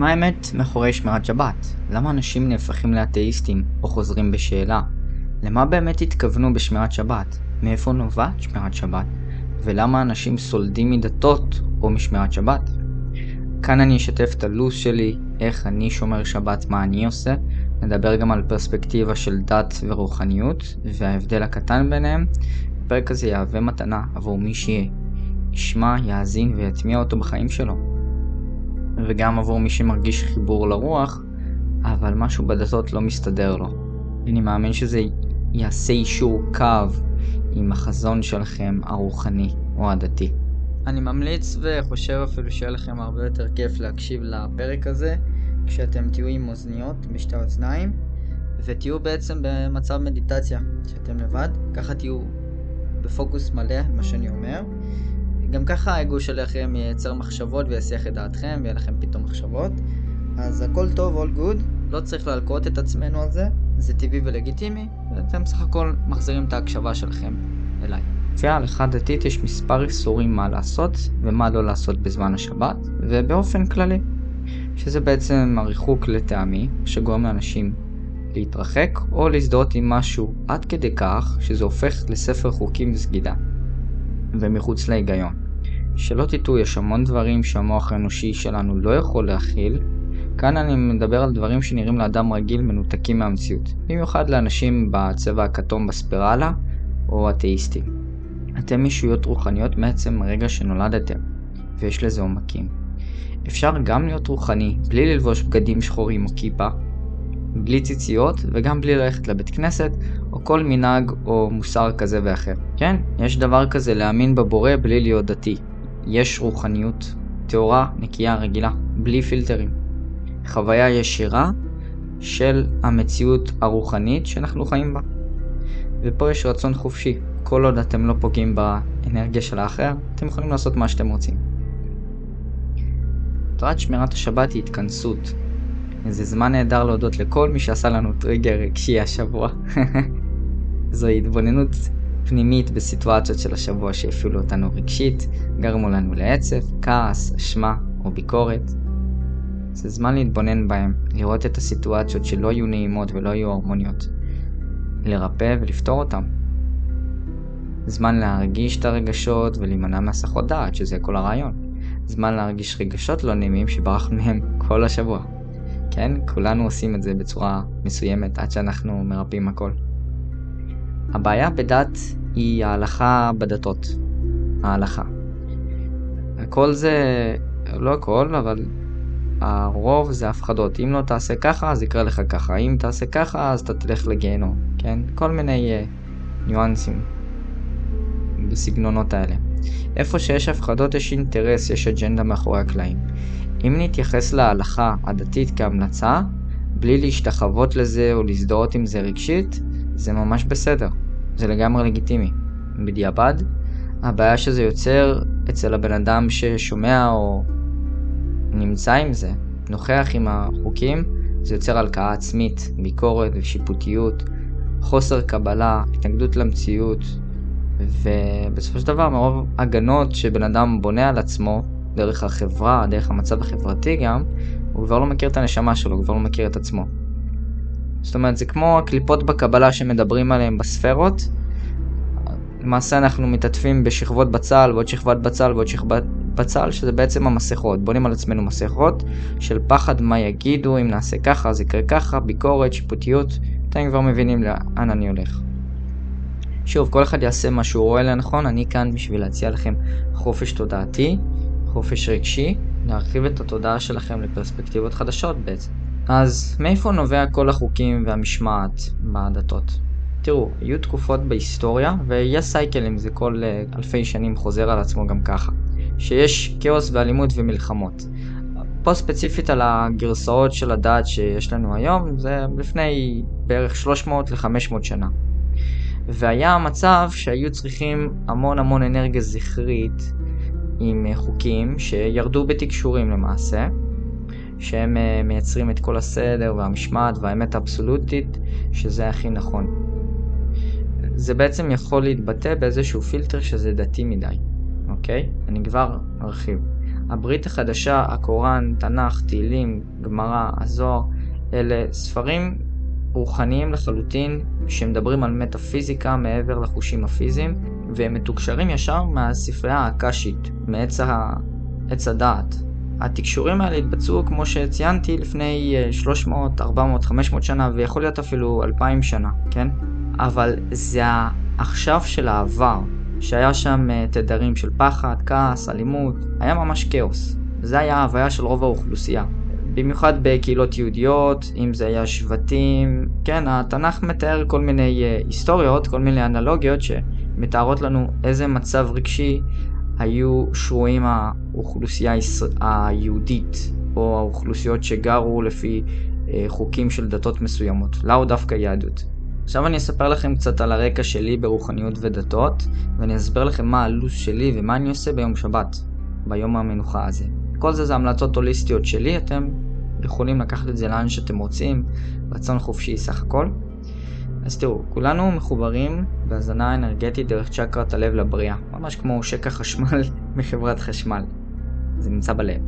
מה האמת מאחורי שמירת שבת? למה אנשים נהפכים לאתאיסטים או חוזרים בשאלה? למה באמת התכוונו בשמירת שבת? מאיפה נובעת שמירת שבת? ולמה אנשים סולדים מדתות או משמירת שבת? כאן אני אשתף את הלו"ז שלי, איך אני שומר שבת, מה אני עושה. נדבר גם על פרספקטיבה של דת ורוחניות, וההבדל הקטן ביניהם. הפרק הזה יהווה מתנה עבור מי שישמע, יאזין ויטמיע אותו בחיים שלו. וגם עבור מי שמרגיש חיבור לרוח, אבל משהו בדתות לא מסתדר לו. אני מאמין שזה יעשה אישור קו עם החזון שלכם הרוחני או הדתי. אני ממליץ וחושב אפילו שיהיה לכם הרבה יותר כיף להקשיב לפרק הזה כשאתם תהיו עם אוזניות בשתי האוזניים ותהיו בעצם במצב מדיטציה, שאתם לבד, ככה תהיו בפוקוס מלא מה שאני אומר. גם ככה האגו שלכם ייצר מחשבות ויסיח את דעתכם ויהיה לכם פתאום מחשבות. אז הכל טוב, all good, לא צריך להלקוט את עצמנו על זה, זה טבעי ולגיטימי, ואתם סך הכל מחזירים את ההקשבה שלכם אליי. בהלכה דתית יש מספר איסורים מה לעשות ומה לא לעשות בזמן השבת, ובאופן כללי. שזה בעצם הריחוק לטעמי, שגורם לאנשים להתרחק או להזדהות עם משהו עד כדי כך שזה הופך לספר חוקים וסגידה. ומחוץ להיגיון. שלא תטעו, יש המון דברים שהמוח האנושי שלנו לא יכול להכיל. כאן אני מדבר על דברים שנראים לאדם רגיל מנותקים מהמציאות. במיוחד לאנשים בצבע הכתום בספירלה, או אתאיסטים. אתם ישויות רוחניות מעצם הרגע שנולדתם, ויש לזה עומקים. אפשר גם להיות רוחני בלי ללבוש בגדים שחורים או כיפה, בלי ציציות וגם בלי ללכת לבית כנסת או כל מנהג או מוסר כזה ואחר. כן, יש דבר כזה להאמין בבורא בלי להיות דתי. יש רוחניות טהורה, נקייה, רגילה, בלי פילטרים. חוויה ישירה של המציאות הרוחנית שאנחנו חיים בה. ופה יש רצון חופשי. כל עוד אתם לא פוגעים באנרגיה של האחר, אתם יכולים לעשות מה שאתם רוצים. מטרת שמירת השבת היא התכנסות, זה זמן נהדר להודות לכל מי שעשה לנו טריגר רגשי השבוע. זוהי התבוננות פנימית בסיטואציות של השבוע שהפעילו אותנו רגשית, גרמו לנו לעצב, כעס, אשמה או ביקורת. זה זמן להתבונן בהם, לראות את הסיטואציות שלא יהיו נעימות ולא יהיו הרמוניות. לרפא ולפתור אותם. זמן להרגיש את הרגשות ולהימנע מהסחות דעת, שזה כל הרעיון. זמן להרגיש רגשות לא נעימים שברחנו מהם כל השבוע. כן? כולנו עושים את זה בצורה מסוימת עד שאנחנו מרפאים הכל. הבעיה בדת היא ההלכה בדתות. ההלכה. הכל זה, לא הכל, אבל הרוב זה הפחדות. אם לא תעשה ככה, אז יקרה לך ככה. אם תעשה ככה, אז אתה תלך לגיהנום, כן? כל מיני uh, ניואנסים בסגנונות האלה. איפה שיש הפחדות יש אינטרס, יש אג'נדה מאחורי הקלעים. אם נתייחס להלכה הדתית כהמלצה, בלי להשתחוות לזה או להזדהות עם זה רגשית, זה ממש בסדר. זה לגמרי לגיטימי. בדיעבד, הבעיה שזה יוצר אצל הבן אדם ששומע או נמצא עם זה, נוכח עם החוקים, זה יוצר הלקאה עצמית, ביקורת ושיפוטיות, חוסר קבלה, התנגדות למציאות, ובסופו של דבר מרוב הגנות שבן אדם בונה על עצמו, דרך החברה, דרך המצב החברתי גם, הוא כבר לא מכיר את הנשמה שלו, הוא כבר לא מכיר את עצמו. זאת אומרת, זה כמו הקליפות בקבלה שמדברים עליהן בספרות. למעשה אנחנו מתעטפים בשכבות בצל ועוד שכבת בצל ועוד שכבת בצל, שזה בעצם המסכות. בונים על עצמנו מסכות של פחד מה יגידו, אם נעשה ככה אז יקרה ככה, ביקורת, שיפוטיות, אתם כבר מבינים לאן אני הולך. שוב, כל אחד יעשה מה שהוא רואה לנכון, אני כאן בשביל להציע לכם חופש תודעתי, חופש רגשי, להרחיב את התודעה שלכם לפרספקטיבות חדשות בעצם. אז מאיפה נובע כל החוקים והמשמעת בדתות? תראו, היו תקופות בהיסטוריה, ויש סייקלים, זה כל uh, אלפי שנים חוזר על עצמו גם ככה, שיש כאוס ואלימות ומלחמות. פה ספציפית על הגרסאות של הדת שיש לנו היום, זה לפני בערך 300 ל-500 שנה. והיה מצב שהיו צריכים המון המון אנרגיה זכרית עם אה, חוקים שירדו בתקשורים למעשה, שהם אה, מייצרים את כל הסדר והמשמעת והאמת האבסולוטית, שזה הכי נכון. זה בעצם יכול להתבטא באיזשהו פילטר שזה דתי מדי, אוקיי? אני כבר ארחיב. הברית החדשה, הקוראן, תנ"ך, תהילים, גמרא, הזוהר, אלה ספרים רוחניים לחלוטין, שמדברים על מטאפיזיקה מעבר לחושים הפיזיים, והם מתוקשרים ישר מהספרייה הקשית, מעץ עץ הדעת. התקשורים האלה התבצעו, כמו שציינתי, לפני 300, 400, 500 שנה, ויכול להיות אפילו 2,000 שנה, כן? אבל זה העכשיו של העבר, שהיה שם אה, תדרים של פחד, כעס, אלימות, היה ממש כאוס. זה היה ההוויה של רוב האוכלוסייה. במיוחד בקהילות יהודיות, אם זה היה שבטים, כן, התנ"ך מתאר כל מיני uh, היסטוריות, כל מיני אנלוגיות שמתארות לנו איזה מצב רגשי היו שרויים האוכלוסייה היהודית, או האוכלוסיות שגרו לפי uh, חוקים של דתות מסוימות, לאו דווקא יהדות. עכשיו אני אספר לכם קצת על הרקע שלי ברוחניות ודתות, ואני אסביר לכם מה הלו"ז שלי ומה אני עושה ביום שבת, ביום המנוחה הזה. כל זה זה המלצות הוליסטיות שלי, אתם יכולים לקחת את זה לאן שאתם רוצים, רצון חופשי סך הכל. אז תראו, כולנו מחוברים בהזנה אנרגטית דרך צ'קרת הלב לבריאה, ממש כמו שקע חשמל מחברת חשמל. זה נמצא בלב.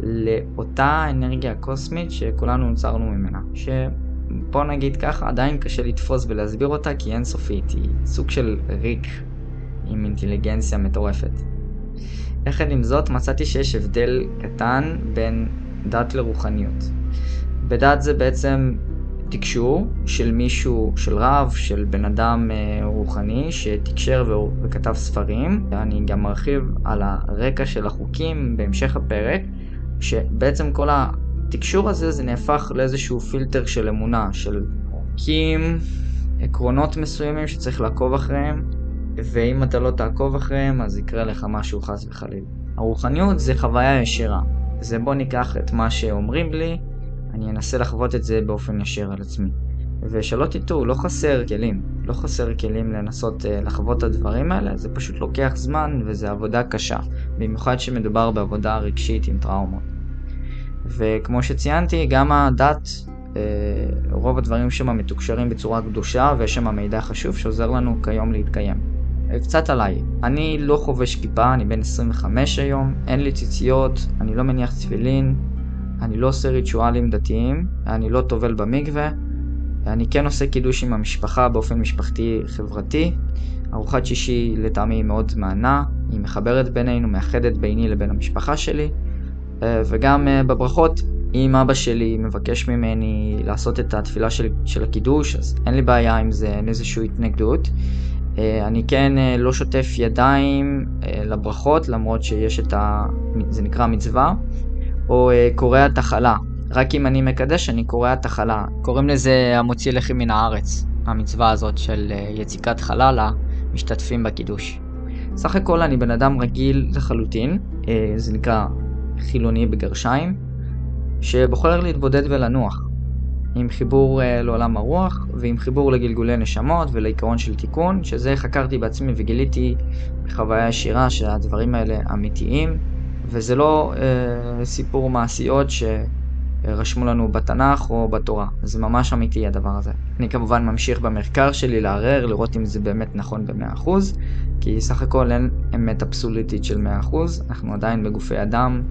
לאותה אנרגיה קוסמית שכולנו נוצרנו ממנה, שבוא נגיד ככה, עדיין קשה לתפוס ולהסביר אותה כי אינסופית, היא סוג של ריק עם אינטליגנציה מטורפת. יחד עם זאת, מצאתי שיש הבדל קטן בין דת לרוחניות. בדת זה בעצם תקשור של מישהו, של רב, של בן אדם אה, רוחני שתקשר וכתב ספרים. אני גם מרחיב על הרקע של החוקים בהמשך הפרק, שבעצם כל התקשור הזה זה נהפך לאיזשהו פילטר של אמונה, של חוקים, עקרונות מסוימים שצריך לעקוב אחריהם, ואם אתה לא תעקוב אחריהם אז יקרה לך משהו חס וחלילה. הרוחניות זה חוויה ישירה. זה בוא ניקח את מה שאומרים לי, אני אנסה לחוות את זה באופן ישיר על עצמי. ושלא תטעו, לא חסר כלים. לא חסר כלים לנסות uh, לחוות את הדברים האלה, זה פשוט לוקח זמן וזה עבודה קשה. במיוחד שמדובר בעבודה רגשית עם טראומות. וכמו שציינתי, גם הדת, uh, רוב הדברים שם מתוקשרים בצורה קדושה ויש שם מידע חשוב שעוזר לנו כיום להתקיים. קצת עליי, אני לא חובש כיפה, אני בן 25 היום, אין לי ציציות, אני לא מניח תפילין, אני לא עושה ריטואלים דתיים, אני לא טובל במקווה, אני כן עושה קידוש עם המשפחה באופן משפחתי חברתי. ארוחת שישי לטעמי היא מאוד מהנה, היא מחברת בינינו, מאחדת ביני לבין המשפחה שלי. אה, וגם אה, בברכות, אם אבא שלי מבקש ממני לעשות את התפילה של, של הקידוש, אז אין לי בעיה עם זה, אין איזושהי התנגדות. אה, אני כן לא שוטף ידיים לברכות, למרות שיש את ה... זה נקרא מצווה, או קורע תחלה. רק אם אני מקדש, אני קורע תחלה. קוראים לזה המוציא לחם מן הארץ, המצווה הזאת של יציקת חלל המשתתפים בקידוש. סך הכל אני בן אדם רגיל לחלוטין, זה נקרא חילוני בגרשיים, שבוחר להתבודד ולנוח. עם חיבור uh, לעולם הרוח ועם חיבור לגלגולי נשמות ולעיקרון של תיקון, שזה חקרתי בעצמי וגיליתי בחוויה ישירה שהדברים האלה אמיתיים, וזה לא uh, סיפור מעשיות שרשמו לנו בתנ"ך או בתורה, זה ממש אמיתי הדבר הזה. אני כמובן ממשיך במחקר שלי לערער, לראות אם זה באמת נכון ב-100%, כי סך הכל אין אמת אבסולוטית של 100%, אנחנו עדיין בגופי אדם,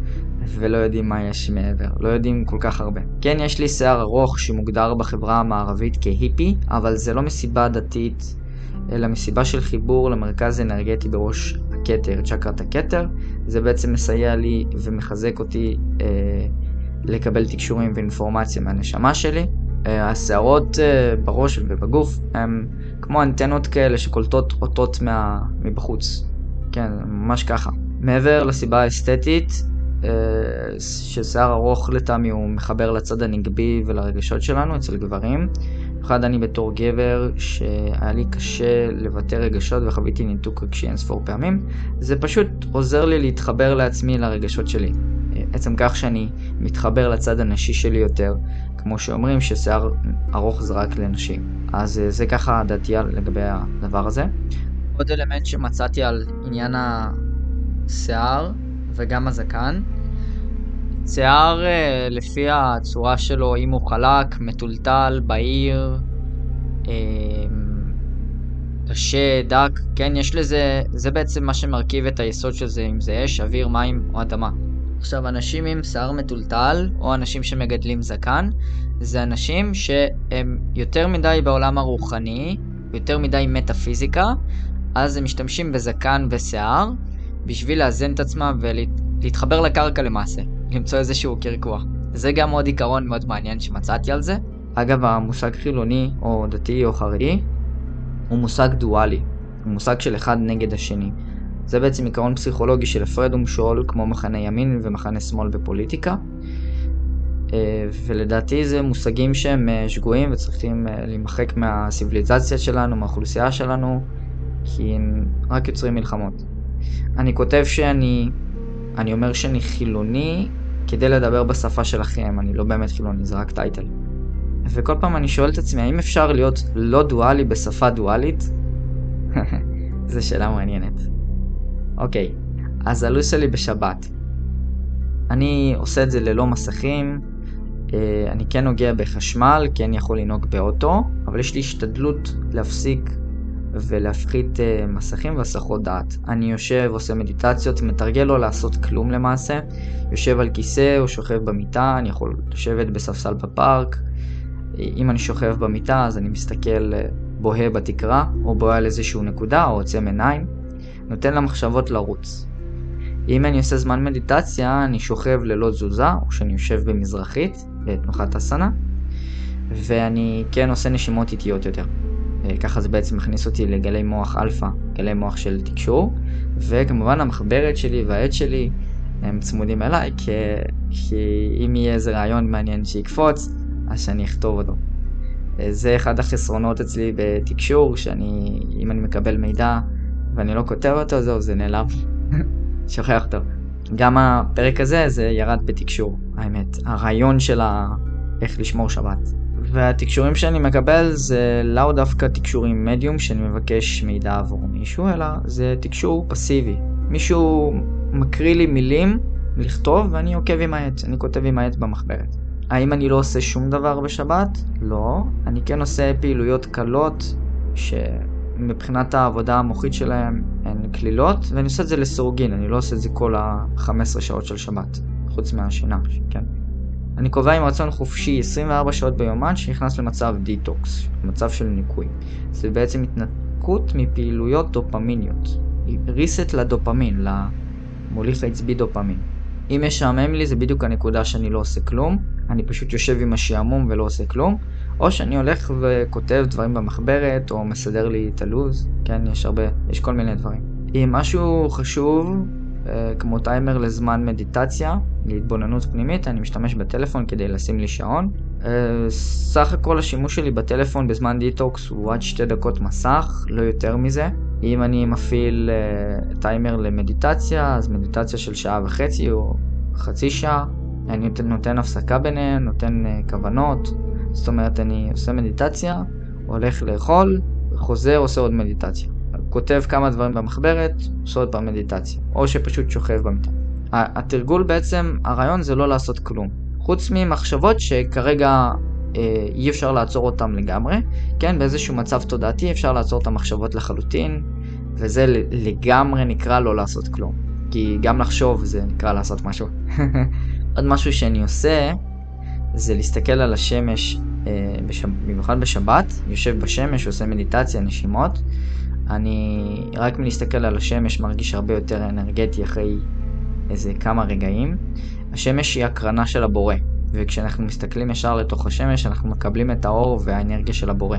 ולא יודעים מה יש מעבר, לא יודעים כל כך הרבה. כן, יש לי שיער ארוך שמוגדר בחברה המערבית כהיפי, אבל זה לא מסיבה דתית, אלא מסיבה של חיבור למרכז אנרגטי בראש הכתר, צ'קרת הכתר. זה בעצם מסייע לי ומחזק אותי אה, לקבל תקשורים ואינפורמציה מהנשמה שלי. אה, השערות אה, בראש ובגוף הם כמו אנטנות כאלה שקולטות אותות מה... מבחוץ. כן, ממש ככה. מעבר לסיבה האסתטית, אה, ששיער ארוך לטעמי הוא מחבר לצד הנגבי ולרגשות שלנו אצל גברים. במיוחד אני בתור גבר שהיה לי קשה לבטא רגשות וחוויתי ניתוק רגשי אין ספור פעמים, זה פשוט עוזר לי להתחבר לעצמי לרגשות שלי. עצם כך שאני מתחבר לצד הנשי שלי יותר, כמו שאומרים ששיער ארוך זה רק לנשים. אז אה, זה ככה דעתי לגבי הדבר הזה. עוד אלמנט שמצאתי על עניין השיער וגם הזקן. שיער אה, לפי הצורה שלו, אם הוא חלק, מטולטל, בהיר, אמ, קשה, דק, כן, יש לזה, זה בעצם מה שמרכיב את היסוד של זה, אם זה אש, אוויר, מים או אדמה. עכשיו, אנשים עם שיער מטולטל, או אנשים שמגדלים זקן, זה אנשים שהם יותר מדי בעולם הרוחני, יותר מדי מטאפיזיקה, אז הם משתמשים בזקן ושיער בשביל לאזן את עצמם ולהתחבר לקרקע למעשה, למצוא איזשהו קרקוע. זה גם עוד עיקרון מאוד מעניין שמצאתי על זה. אגב, המושג חילוני, או דתי, או חרדי, הוא מושג דואלי. הוא מושג של אחד נגד השני. זה בעצם עיקרון פסיכולוגי של הפרד ומשול, כמו מחנה ימין ומחנה שמאל בפוליטיקה. אה, ולדעתי זה מושגים שהם אה, שגויים וצריכים אה, להימחק מהסיביליזציה שלנו, מהאוכלוסייה שלנו, כי הם רק יוצרים מלחמות. אני כותב שאני, אני אומר שאני חילוני כדי לדבר בשפה שלכם, אני לא באמת חילוני, זה רק טייטל. וכל פעם אני שואל את עצמי, האם אפשר להיות לא דואלי בשפה דואלית? זו שאלה מעניינת. אוקיי, אז הלו"ז שלי בשבת. אני עושה את זה ללא מסכים, אה, אני כן נוגע בחשמל, כן יכול לנהוג באוטו, אבל יש לי השתדלות להפסיק ולהפחית uh, מסכים והסחות דעת. אני יושב, עושה מדיטציות, מתרגל לא לעשות כלום למעשה. יושב על כיסא או שוכב במיטה, אני יכול לשבת בספסל בפארק. אם אני שוכב במיטה אז אני מסתכל, אה, בוהה בתקרה, או בוהה על איזשהו נקודה, או עוצם עיניים. נותן למחשבות לרוץ. אם אני עושה זמן מדיטציה, אני שוכב ללא תזוזה, או שאני יושב במזרחית, בתנוחת האסאנה, ואני כן עושה נשימות איטיות יותר. אה, ככה זה בעצם מכניס אותי לגלי מוח אלפא, גלי מוח של תקשור, וכמובן המחברת שלי והעט שלי הם צמודים אליי, כי, כי אם יהיה איזה רעיון מעניין שיקפוץ, אז שאני אכתוב אותו. אה, זה אחד החסרונות אצלי בתקשור, שאני, אם אני מקבל מידע ואני לא כותב אותו, זהו, זה נעלם. שוכח אותו. גם הפרק הזה, זה ירד בתקשור, האמת. הרעיון של ה... איך לשמור שבת. והתקשורים שאני מקבל זה לאו דווקא תקשורים מדיום שאני מבקש מידע עבור מישהו, אלא זה תקשור פסיבי. מישהו מקריא לי מילים לכתוב ואני עוקב עם העט, אני כותב עם העט במחברת. האם אני לא עושה שום דבר בשבת? לא. אני כן עושה פעילויות קלות שמבחינת העבודה המוחית שלהם הן קלילות, ואני עושה את זה לסירוגין, אני לא עושה את זה כל ה-15 שעות של שבת, חוץ מהשינה, כן. אני קובע עם רצון חופשי 24 שעות ביומן שנכנס למצב דיטוקס, מצב של ניקוי. זה בעצם התנתקות מפעילויות דופמיניות. ריסט לדופמין, למוליך העצבי דופמין. אם משעמם לי זה בדיוק הנקודה שאני לא עושה כלום, אני פשוט יושב עם השעמום ולא עושה כלום, או שאני הולך וכותב דברים במחברת, או מסדר לי את הלו"ז, כן, יש הרבה, יש כל מיני דברים. אם משהו חשוב, כמו טיימר לזמן מדיטציה, להתבוננות פנימית, אני משתמש בטלפון כדי לשים לי שעון. אה, סך הכל השימוש שלי בטלפון בזמן דיטוקס הוא עד שתי דקות מסך, לא יותר מזה. אם אני מפעיל אה, טיימר למדיטציה, אז מדיטציה של שעה וחצי או חצי שעה. אני נותן, הפסקה ביניהן, נותן כוונות. זאת אומרת, אני עושה מדיטציה, הולך לאכול, חוזר, עושה עוד מדיטציה. כותב כמה דברים במחברת, עושה עוד פעם מדיטציה. או שפשוט שוכב במיטה. התרגול בעצם, הרעיון זה לא לעשות כלום. חוץ ממחשבות שכרגע אה, אי אפשר לעצור אותן לגמרי, כן, באיזשהו מצב תודעתי אפשר לעצור את המחשבות לחלוטין, וזה לגמרי נקרא לא לעשות כלום. כי גם לחשוב זה נקרא לעשות משהו. עוד משהו שאני עושה, זה להסתכל על השמש, אה, בש... במיוחד בשבת, יושב בשמש, עושה מדיטציה, נשימות. אני רק מלהסתכל על השמש מרגיש הרבה יותר אנרגטי אחרי איזה כמה רגעים. השמש היא הקרנה של הבורא, וכשאנחנו מסתכלים ישר לתוך השמש אנחנו מקבלים את האור והאנרגיה של הבורא.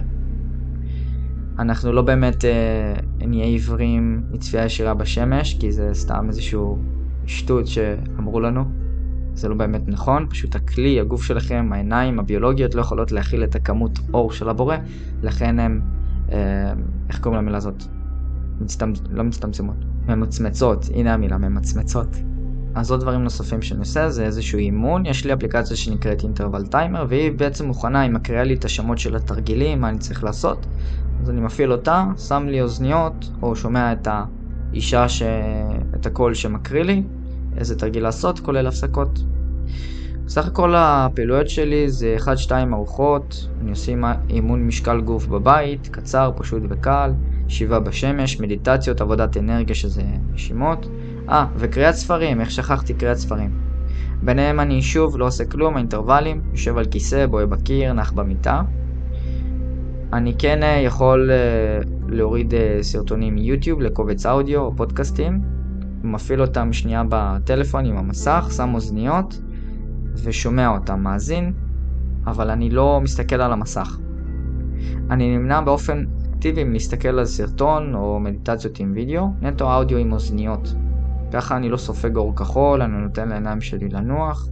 אנחנו לא באמת אה, נהיה עיוורים מצפייה ישירה בשמש, כי זה סתם איזשהו שטות שאמרו לנו. זה לא באמת נכון, פשוט הכלי, הגוף שלכם, העיניים, הביולוגיות לא יכולות להכיל את הכמות אור של הבורא, לכן הם, איך קוראים למילה הזאת? מצטמ... לא מצטמצמות, ממצמצות, הנה המילה, ממצמצות. אז עוד דברים נוספים שאני עושה זה איזשהו אימון, יש לי אפליקציה שנקראת אינטרוול טיימר והיא בעצם מוכנה, היא מקריאה לי את השמות של התרגילים, מה אני צריך לעשות. אז אני מפעיל אותה, שם לי אוזניות, או שומע את האישה, ש... את הקול שמקריא לי, איזה תרגיל לעשות, כולל הפסקות. סך הכל הפעילויות שלי זה 1-2 ארוחות, אני עושה אימון משקל גוף בבית, קצר, פשוט וקל. ישיבה בשמש, מדיטציות, עבודת אנרגיה שזה נשימות. אה, וקריאת ספרים, איך שכחתי קריאת ספרים. ביניהם אני שוב לא עושה כלום, האינטרוולים, יושב על כיסא, בוהה בקיר, נח במיטה. אני כן אה, יכול אה, להוריד אה, סרטונים מיוטיוב לקובץ אודיו או פודקאסטים. מפעיל אותם שנייה בטלפון עם המסך, שם אוזניות ושומע אותם, מאזין, אבל אני לא מסתכל על המסך. אני נמנע באופן אקטיבי מלהסתכל על סרטון או מדיטציות עם וידאו, נטו אודיו עם אוזניות. ככה אני לא סופג אור כחול, אני נותן לעיניים שלי לנוח.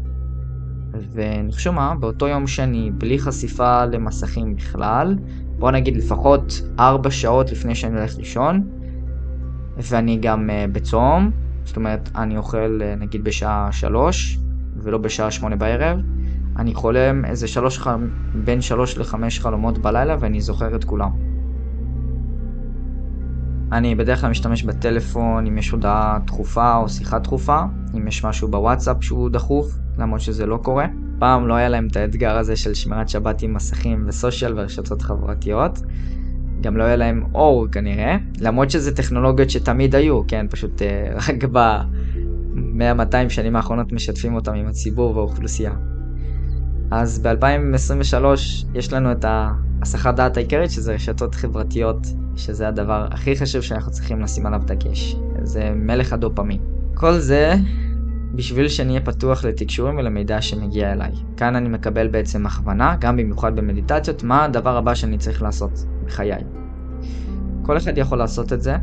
ונחשו מה, באותו יום שאני בלי חשיפה למסכים בכלל, בוא נגיד לפחות 4 שעות לפני שאני הולך לישון, ואני גם uh, בצום, זאת אומרת אני אוכל uh, נגיד בשעה 3 ולא בשעה 8 בערב, אני חולם איזה שלוש, בין 3 ל-5 חלומות בלילה ואני זוכר את כולם. אני בדרך כלל משתמש בטלפון אם יש הודעה דחופה או שיחה דחופה, אם יש משהו בוואטסאפ שהוא דחוף, למרות שזה לא קורה. פעם לא היה להם את האתגר הזה של שמירת שבת עם מסכים וסושיאל ורשתות חברתיות. גם לא היה להם אור כנראה, למרות שזה טכנולוגיות שתמיד היו, כן, פשוט uh, רק ב-100-200 שנים האחרונות משתפים אותם עם הציבור והאוכלוסייה. אז ב-2023 יש לנו את ההסחת דעת העיקרית, שזה רשתות חברתיות, שזה הדבר הכי חשוב שאנחנו צריכים לשים עליו דגש. זה מלך הדופמין. כל זה בשביל שאני אהיה פתוח לתקשורים ולמידע שמגיע אליי. כאן אני מקבל בעצם הכוונה, גם במיוחד במדיטציות, מה הדבר הבא שאני צריך לעשות בחיי. כל אחד יכול לעשות את זה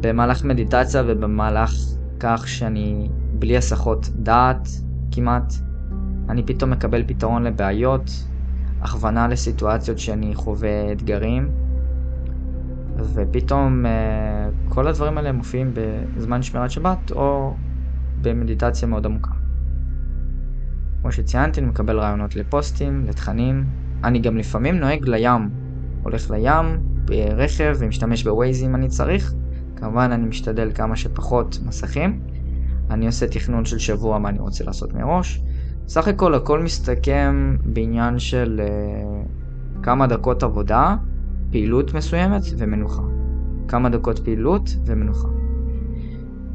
במהלך מדיטציה ובמהלך כך שאני בלי הסחות דעת כמעט, אני פתאום מקבל פתרון לבעיות, הכוונה לסיטואציות שאני חווה אתגרים, ופתאום אה, כל הדברים האלה מופיעים בזמן שמירת שבת או במדיטציה מאוד עמוקה. כמו שציינתי, אני מקבל רעיונות לפוסטים, לתכנים. אני גם לפעמים נוהג לים. הולך לים, ברכב ומשתמש ב Waze אם אני צריך. כמובן אני משתדל כמה שפחות מסכים. אני עושה תכנון של שבוע מה אני רוצה לעשות מראש. סך הכל הכל מסתכם בעניין של אה, כמה דקות עבודה, פעילות מסוימת ומנוחה. כמה דקות פעילות ומנוחה.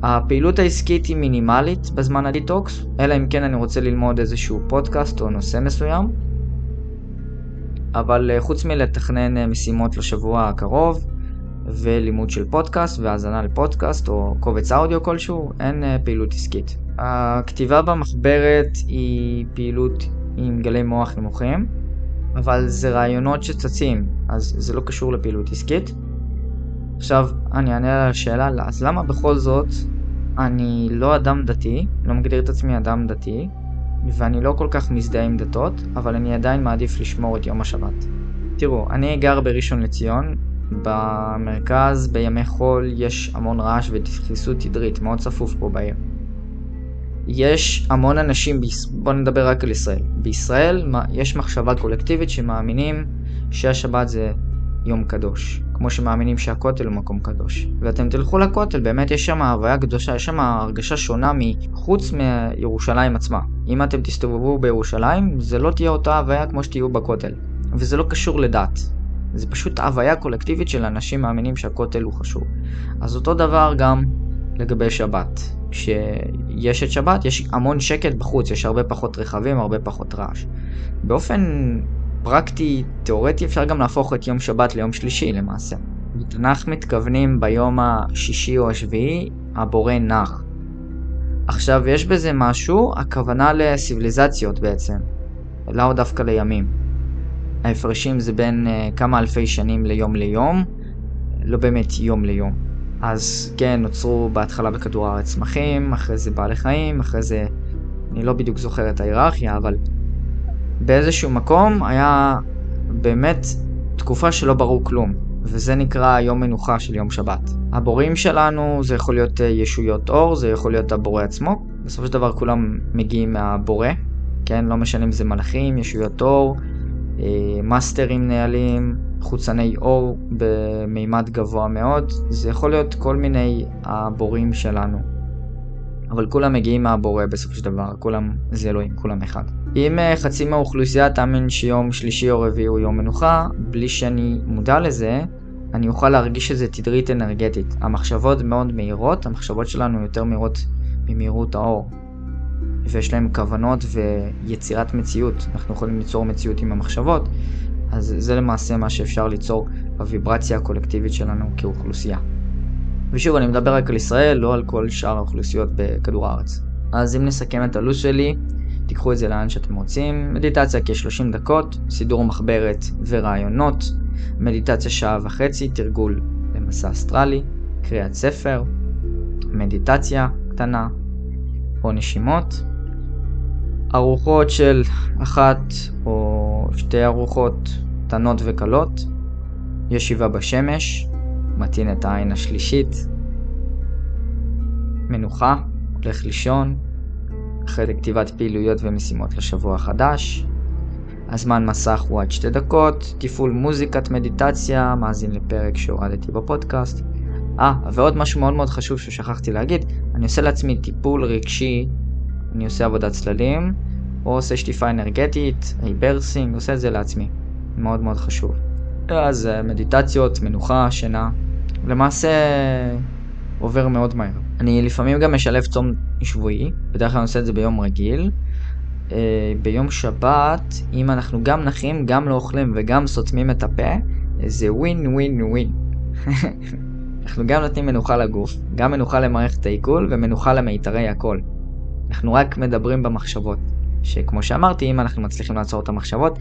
הפעילות העסקית היא מינימלית בזמן הדיטוקס, אלא אם כן אני רוצה ללמוד איזשהו פודקאסט או נושא מסוים. אבל אה, חוץ מלתכנן אה, משימות לשבוע הקרוב, ולימוד של פודקאסט והאזנה לפודקאסט או קובץ אודיו כלשהו, אין אה, פעילות עסקית. הכתיבה במחברת היא פעילות עם גלי מוח נמוכים, אבל זה רעיונות שצצים, אז זה לא קשור לפעילות עסקית. עכשיו, אני אענה על השאלה, אז למה בכל זאת אני לא אדם דתי, לא מגדיר את עצמי אדם דתי, ואני לא כל כך מזדהה עם דתות, אבל אני עדיין מעדיף לשמור את יום השבת. תראו, אני גר בראשון לציון, במרכז בימי חול יש המון רעש ודחיסות תדרית, מאוד צפוף פה בעיר. יש המון אנשים, בוא נדבר רק על ישראל. בישראל יש מחשבה קולקטיבית שמאמינים שהשבת זה יום קדוש. כמו שמאמינים שהכותל הוא מקום קדוש. ואתם תלכו לכותל, באמת יש שם הוויה קדושה, יש שם הרגשה שונה מחוץ מירושלים עצמה. אם אתם תסתובבו בירושלים, זה לא תהיה אותה הוויה כמו שתהיו בכותל. וזה לא קשור לדת. זה פשוט הוויה קולקטיבית של אנשים מאמינים שהכותל הוא חשוב. אז אותו דבר גם לגבי שבת. כשיש את שבת, יש המון שקט בחוץ, יש הרבה פחות רכבים, הרבה פחות רעש. באופן פרקטי, תאורטי, אפשר גם להפוך את יום שבת ליום שלישי למעשה. בתנ"ך מתכוונים ביום השישי או השביעי, הבורא נח. עכשיו, יש בזה משהו, הכוונה לסיביליזציות בעצם, לא דווקא לימים. ההפרשים זה בין uh, כמה אלפי שנים ליום ליום, לא באמת יום ליום. אז כן, נוצרו בהתחלה בכדור הארץ צמחים, אחרי זה בעלי חיים, אחרי זה, אני לא בדיוק זוכר את ההיררכיה, אבל באיזשהו מקום היה באמת תקופה שלא ברור כלום, וזה נקרא יום מנוחה של יום שבת. הבורים שלנו זה יכול להיות אה, ישויות אור, זה יכול להיות הבורא עצמו, בסופו של דבר כולם מגיעים מהבורא, כן? לא משנה אם זה מלאכים, ישויות אור, מאסטרים נהלים, חוצני אור במימד גבוה מאוד, זה יכול להיות כל מיני הבורים שלנו. אבל כולם מגיעים מהבורא בסופו של דבר, כולם זה אלוהים, כולם אחד. אם אה, חצי מהאוכלוסייה תאמין שיום שלישי או רביעי הוא יום מנוחה, בלי שאני מודע לזה, אני אוכל להרגיש איזה תדרית אנרגטית. המחשבות מאוד מהירות, המחשבות שלנו יותר מהירות ממהירות האור. ויש להם כוונות ויצירת מציאות. אנחנו יכולים ליצור מציאות עם המחשבות, אז זה למעשה מה שאפשר ליצור בוויברציה הקולקטיבית שלנו כאוכלוסייה. ושוב, אני מדבר רק על ישראל, לא על כל שאר האוכלוסיות בכדור הארץ. אז אם נסכם את הלו"ז שלי, תיקחו את זה לאן שאתם רוצים. מדיטציה כ-30 דקות, סידור מחברת ורעיונות, מדיטציה שעה וחצי, תרגול למסע אסטרלי, קריאת ספר, מדיטציה קטנה או נשימות, ארוחות של אחת או שתי ארוחות קטנות וקלות, ישיבה בשמש, מתאים את העין השלישית, מנוחה, הולך לישון, אחרי כתיבת פעילויות ומשימות לשבוע החדש. הזמן מסך הוא עד שתי דקות, תפעול מוזיקת מדיטציה, מאזין לפרק שהורדתי בפודקאסט. אה, ועוד משהו מאוד מאוד חשוב ששכחתי להגיד, אני עושה לעצמי טיפול רגשי, אני עושה עבודת צללים, או עושה שטיפה אנרגטית, rebirthing, עושה את זה לעצמי. מאוד מאוד חשוב. אז אה, מדיטציות, מנוחה, שינה. למעשה עובר מאוד מהר. אני לפעמים גם משלב צום שבועי, בדרך כלל אני עושה את זה ביום רגיל. Uh, ביום שבת, אם אנחנו גם נחים, גם לא אוכלים וגם סותמים את הפה, זה ווין ווין ווין. אנחנו גם נותנים מנוחה לגוף, גם מנוחה למערכת העיכול ומנוחה למיתרי הקול. אנחנו רק מדברים במחשבות, שכמו שאמרתי, אם אנחנו מצליחים לעצור את המחשבות,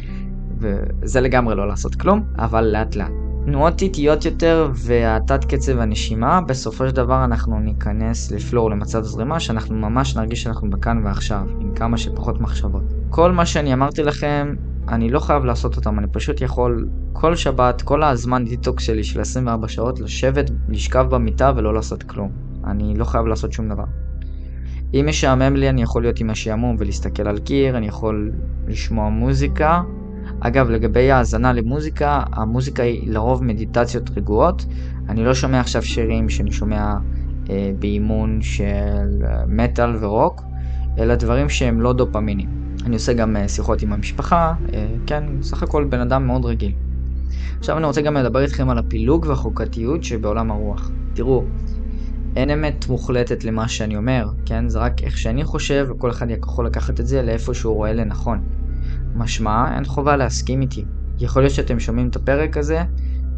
וזה לגמרי לא לעשות כלום, אבל לאט לאט. תנועות איטיות יותר והאטת קצב הנשימה, בסופו של דבר אנחנו ניכנס לפלור, למצב זרימה, שאנחנו ממש נרגיש שאנחנו בכאן ועכשיו, עם כמה שפחות מחשבות. כל מה שאני אמרתי לכם, אני לא חייב לעשות אותם, אני פשוט יכול כל שבת, כל הזמן דיטוקס שלי של 24 שעות, לשבת, לשכב במיטה ולא לעשות כלום. אני לא חייב לעשות שום דבר. אם משעמם לי, אני יכול להיות עם השעמום ולהסתכל על קיר, אני יכול לשמוע מוזיקה, אגב, לגבי האזנה למוזיקה, המוזיקה היא לרוב מדיטציות רגועות. אני לא שומע עכשיו שירים שאני שומע אה, באימון של אה, מטאל ורוק, אלא דברים שהם לא דופמינים. אני עושה גם אה, שיחות עם המשפחה, אה, כן, סך הכל בן אדם מאוד רגיל. עכשיו אני רוצה גם לדבר איתכם על הפילוג והחוקתיות שבעולם הרוח. תראו, אין אמת מוחלטת למה שאני אומר, כן? זה רק איך שאני חושב, וכל אחד יכול לקחת את זה לאיפה שהוא רואה לנכון. משמע, אין חובה להסכים איתי. יכול להיות שאתם שומעים את הפרק הזה,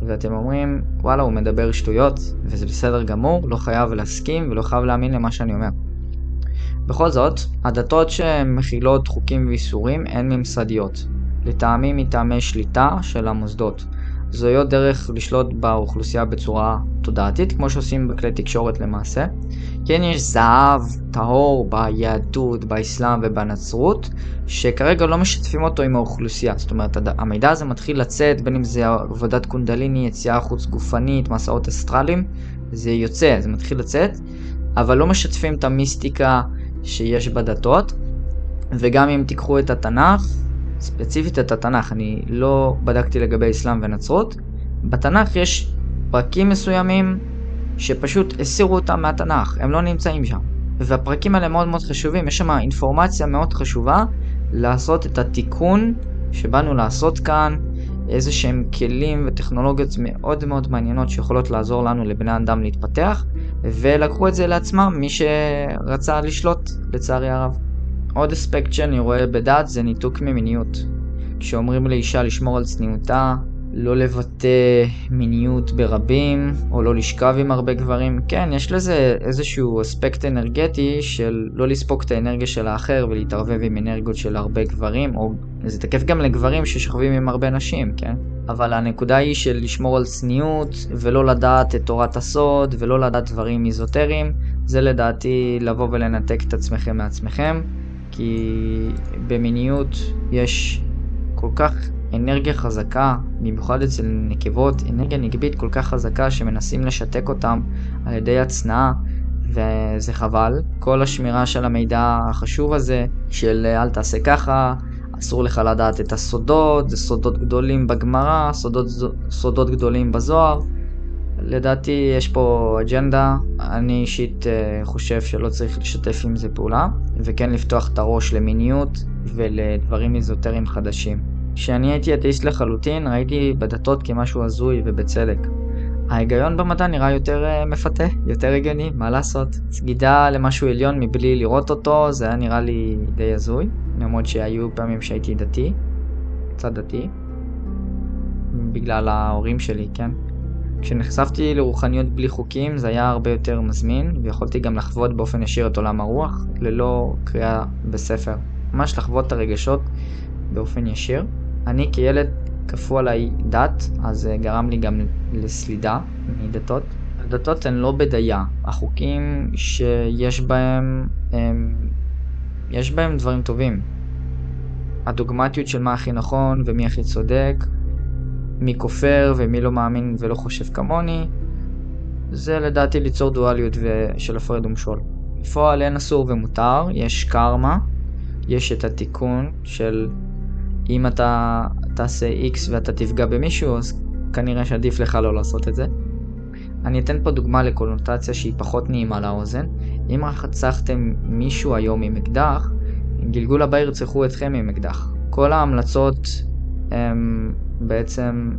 ואתם אומרים, וואלה, הוא מדבר שטויות, וזה בסדר גמור, לא חייב להסכים ולא חייב להאמין למה שאני אומר. בכל זאת, הדתות שמכילות חוקים ואיסורים הן ממסדיות, לטעמי מטעמי שליטה של המוסדות. זוהי עוד דרך לשלוט באוכלוסייה בצורה תודעתית, כמו שעושים בכלי תקשורת למעשה. כן יש זהב טהור ביהדות, באסלאם ובנצרות, שכרגע לא משתפים אותו עם האוכלוסייה. זאת אומרת, המידע הזה מתחיל לצאת, בין אם זה עבודת קונדליני, יציאה חוץ גופנית, מסעות אסטרליים, זה יוצא, זה מתחיל לצאת, אבל לא משתפים את המיסטיקה שיש בדתות. וגם אם תיקחו את התנ"ך, ספציפית את התנ"ך, אני לא בדקתי לגבי אסלאם ונצרות. בתנ"ך יש פרקים מסוימים שפשוט הסירו אותם מהתנ"ך, הם לא נמצאים שם. והפרקים האלה מאוד מאוד חשובים, יש שם אינפורמציה מאוד חשובה לעשות את התיקון שבאנו לעשות כאן, איזה שהם כלים וטכנולוגיות מאוד מאוד מעניינות שיכולות לעזור לנו לבני אדם להתפתח, ולקחו את זה לעצמם מי שרצה לשלוט, לצערי הרב. עוד אספקט שאני רואה בדת זה ניתוק ממיניות. כשאומרים לאישה לשמור על צניעותה, לא לבטא מיניות ברבים, או לא לשכב עם הרבה גברים, כן, יש לזה איזשהו אספקט אנרגטי של לא לספוג את האנרגיה של האחר ולהתערבב עם אנרגיות של הרבה גברים, או זה תקף גם לגברים ששכבים עם הרבה נשים, כן? אבל הנקודה היא של לשמור על צניעות, ולא לדעת את תורת הסוד, ולא לדעת דברים איזוטריים, זה לדעתי לבוא ולנתק את עצמכם מעצמכם. כי במיניות יש כל כך אנרגיה חזקה, במיוחד אצל נקבות, אנרגיה נגבית כל כך חזקה שמנסים לשתק אותם על ידי הצנעה, וזה חבל. כל השמירה של המידע החשוב הזה, של אל תעשה ככה, אסור לך לדעת את הסודות, זה סודות גדולים בגמרא, סודות, סודות גדולים בזוהר. לדעתי יש פה אג'נדה, אני אישית uh, חושב שלא צריך לשתף עם זה פעולה, וכן לפתוח את הראש למיניות ולדברים איזוטריים חדשים. כשאני הייתי אתאיסט לחלוטין, ראיתי בדתות כמשהו הזוי ובצדק. ההיגיון במדע נראה יותר uh, מפתה, יותר הגיוני, מה לעשות? סגידה למשהו עליון מבלי לראות אותו, זה היה נראה לי די הזוי, למרות שהיו פעמים שהייתי דתי, קצת דתי, בגלל ההורים שלי, כן? כשנחשפתי לרוחניות בלי חוקים זה היה הרבה יותר מזמין, ויכולתי גם לחוות באופן ישיר את עולם הרוח, ללא קריאה בספר. ממש לחוות את הרגשות באופן ישיר. אני כילד כפו עליי דת, אז זה גרם לי גם לסלידה מדתות. הדתות הן לא בדיה, החוקים שיש בהם, הם, יש בהם דברים טובים. הדוגמטיות של מה הכי נכון ומי הכי צודק, מי כופר ומי לא מאמין ולא חושב כמוני, זה לדעתי ליצור דואליות של הפרד ומשול. בפועל אין אסור ומותר, יש קרמה, יש את התיקון של אם אתה תעשה X ואתה תפגע במישהו, אז כנראה שעדיף לך לא לעשות את זה. אני אתן פה דוגמה לקונוטציה שהיא פחות נעימה לאוזן. אם רצחתם מישהו היום עם אקדח, גלגול הבא ירצחו אתכם עם אקדח. כל ההמלצות הם בעצם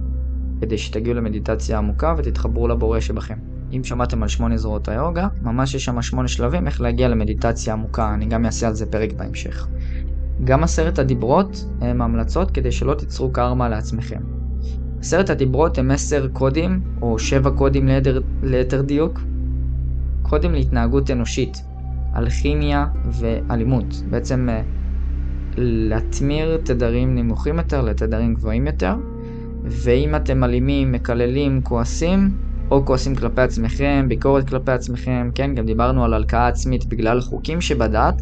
כדי שתגיעו למדיטציה עמוקה ותתחברו לבורא שבכם. אם שמעתם על שמונה זרועות היוגה, ממש יש שם שמונה שלבים איך להגיע למדיטציה עמוקה, אני גם אעשה על זה פרק בהמשך. גם עשרת הדיברות הם המלצות כדי שלא תיצרו קרמה לעצמכם. עשרת הדיברות הם עשר קודים, או שבע קודים ליתר, ליתר דיוק, קודים להתנהגות אנושית, אלכימיה ואלימות. בעצם אה, להתמיר תדרים נמוכים יותר לתדרים גבוהים יותר, ואם אתם אלימים, מקללים, כועסים, או כועסים כלפי עצמכם, ביקורת כלפי עצמכם, כן, גם דיברנו על הלקאה עצמית בגלל חוקים שבדעת,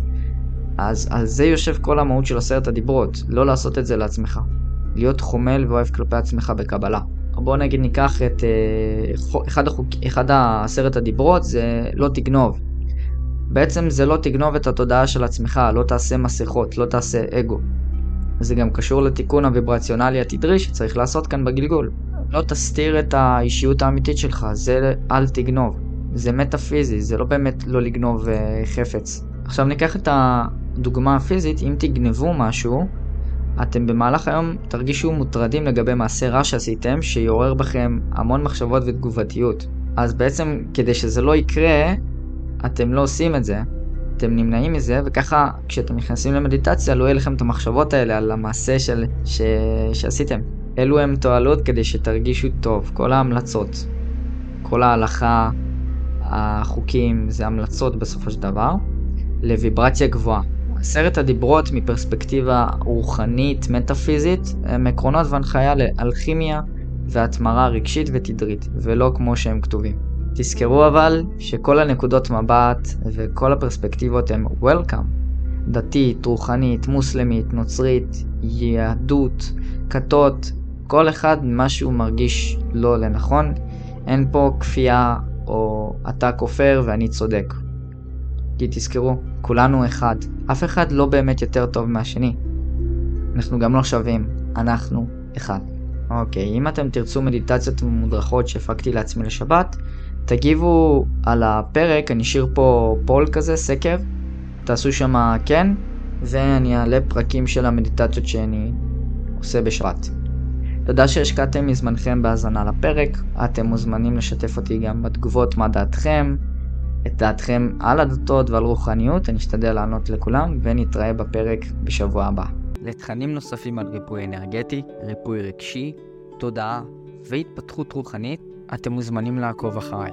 אז על זה יושב כל המהות של עשרת הדיברות, לא לעשות את זה לעצמך. להיות חומל ואוהב כלפי עצמך בקבלה. בואו נגיד ניקח את uh, אחד, החוק, אחד העשרת הדיברות, זה לא תגנוב. בעצם זה לא תגנוב את התודעה של עצמך, לא תעשה מסכות, לא תעשה אגו. זה גם קשור לתיקון הוויברציונלי התדרי שצריך לעשות כאן בגלגול. לא תסתיר את האישיות האמיתית שלך, זה אל תגנוב. זה מטאפיזי, זה לא באמת לא לגנוב uh, חפץ. עכשיו ניקח את הדוגמה הפיזית, אם תגנבו משהו, אתם במהלך היום תרגישו מוטרדים לגבי מעשה רע שעשיתם, שיעורר בכם המון מחשבות ותגובתיות. אז בעצם כדי שזה לא יקרה, אתם לא עושים את זה, אתם נמנעים מזה, וככה כשאתם נכנסים למדיטציה לא יהיה לכם את המחשבות האלה על המעשה של, ש... שעשיתם. אלו הם תועלות כדי שתרגישו טוב, כל ההמלצות, כל ההלכה, החוקים, זה המלצות בסופו של דבר. לוויברציה גבוהה. עשרת הדיברות מפרספקטיבה רוחנית, מטאפיזית, הם עקרונות והנחיה לאלכימיה והתמרה רגשית ותדרית, ולא כמו שהם כתובים. תזכרו אבל שכל הנקודות מבט וכל הפרספקטיבות הם Welcome. דתית, רוחנית, מוסלמית, נוצרית, יהדות, כתות, כל אחד מה שהוא מרגיש לא לנכון. אין פה כפייה או אתה כופר ואני צודק. כי תזכרו, כולנו אחד. אף אחד לא באמת יותר טוב מהשני. אנחנו גם לא שווים, אנחנו אחד. אוקיי, אם אתם תרצו מדיטציות מודרכות שהפקתי לעצמי לשבת, תגיבו על הפרק, אני אשאיר פה פול כזה, סקר, תעשו שם כן, ואני אעלה פרקים של המדיטציות שאני עושה בשבת. תודה שהשקעתם מזמנכם בהאזנה לפרק, אתם מוזמנים לשתף אותי גם בתגובות מה דעתכם, את דעתכם על הדתות ועל רוחניות, אני אשתדל לענות לכולם, ונתראה בפרק בשבוע הבא. לתכנים נוספים על ריפוי אנרגטי, ריפוי רגשי, תודעה והתפתחות רוחנית, אתם מוזמנים לעקוב אחריי.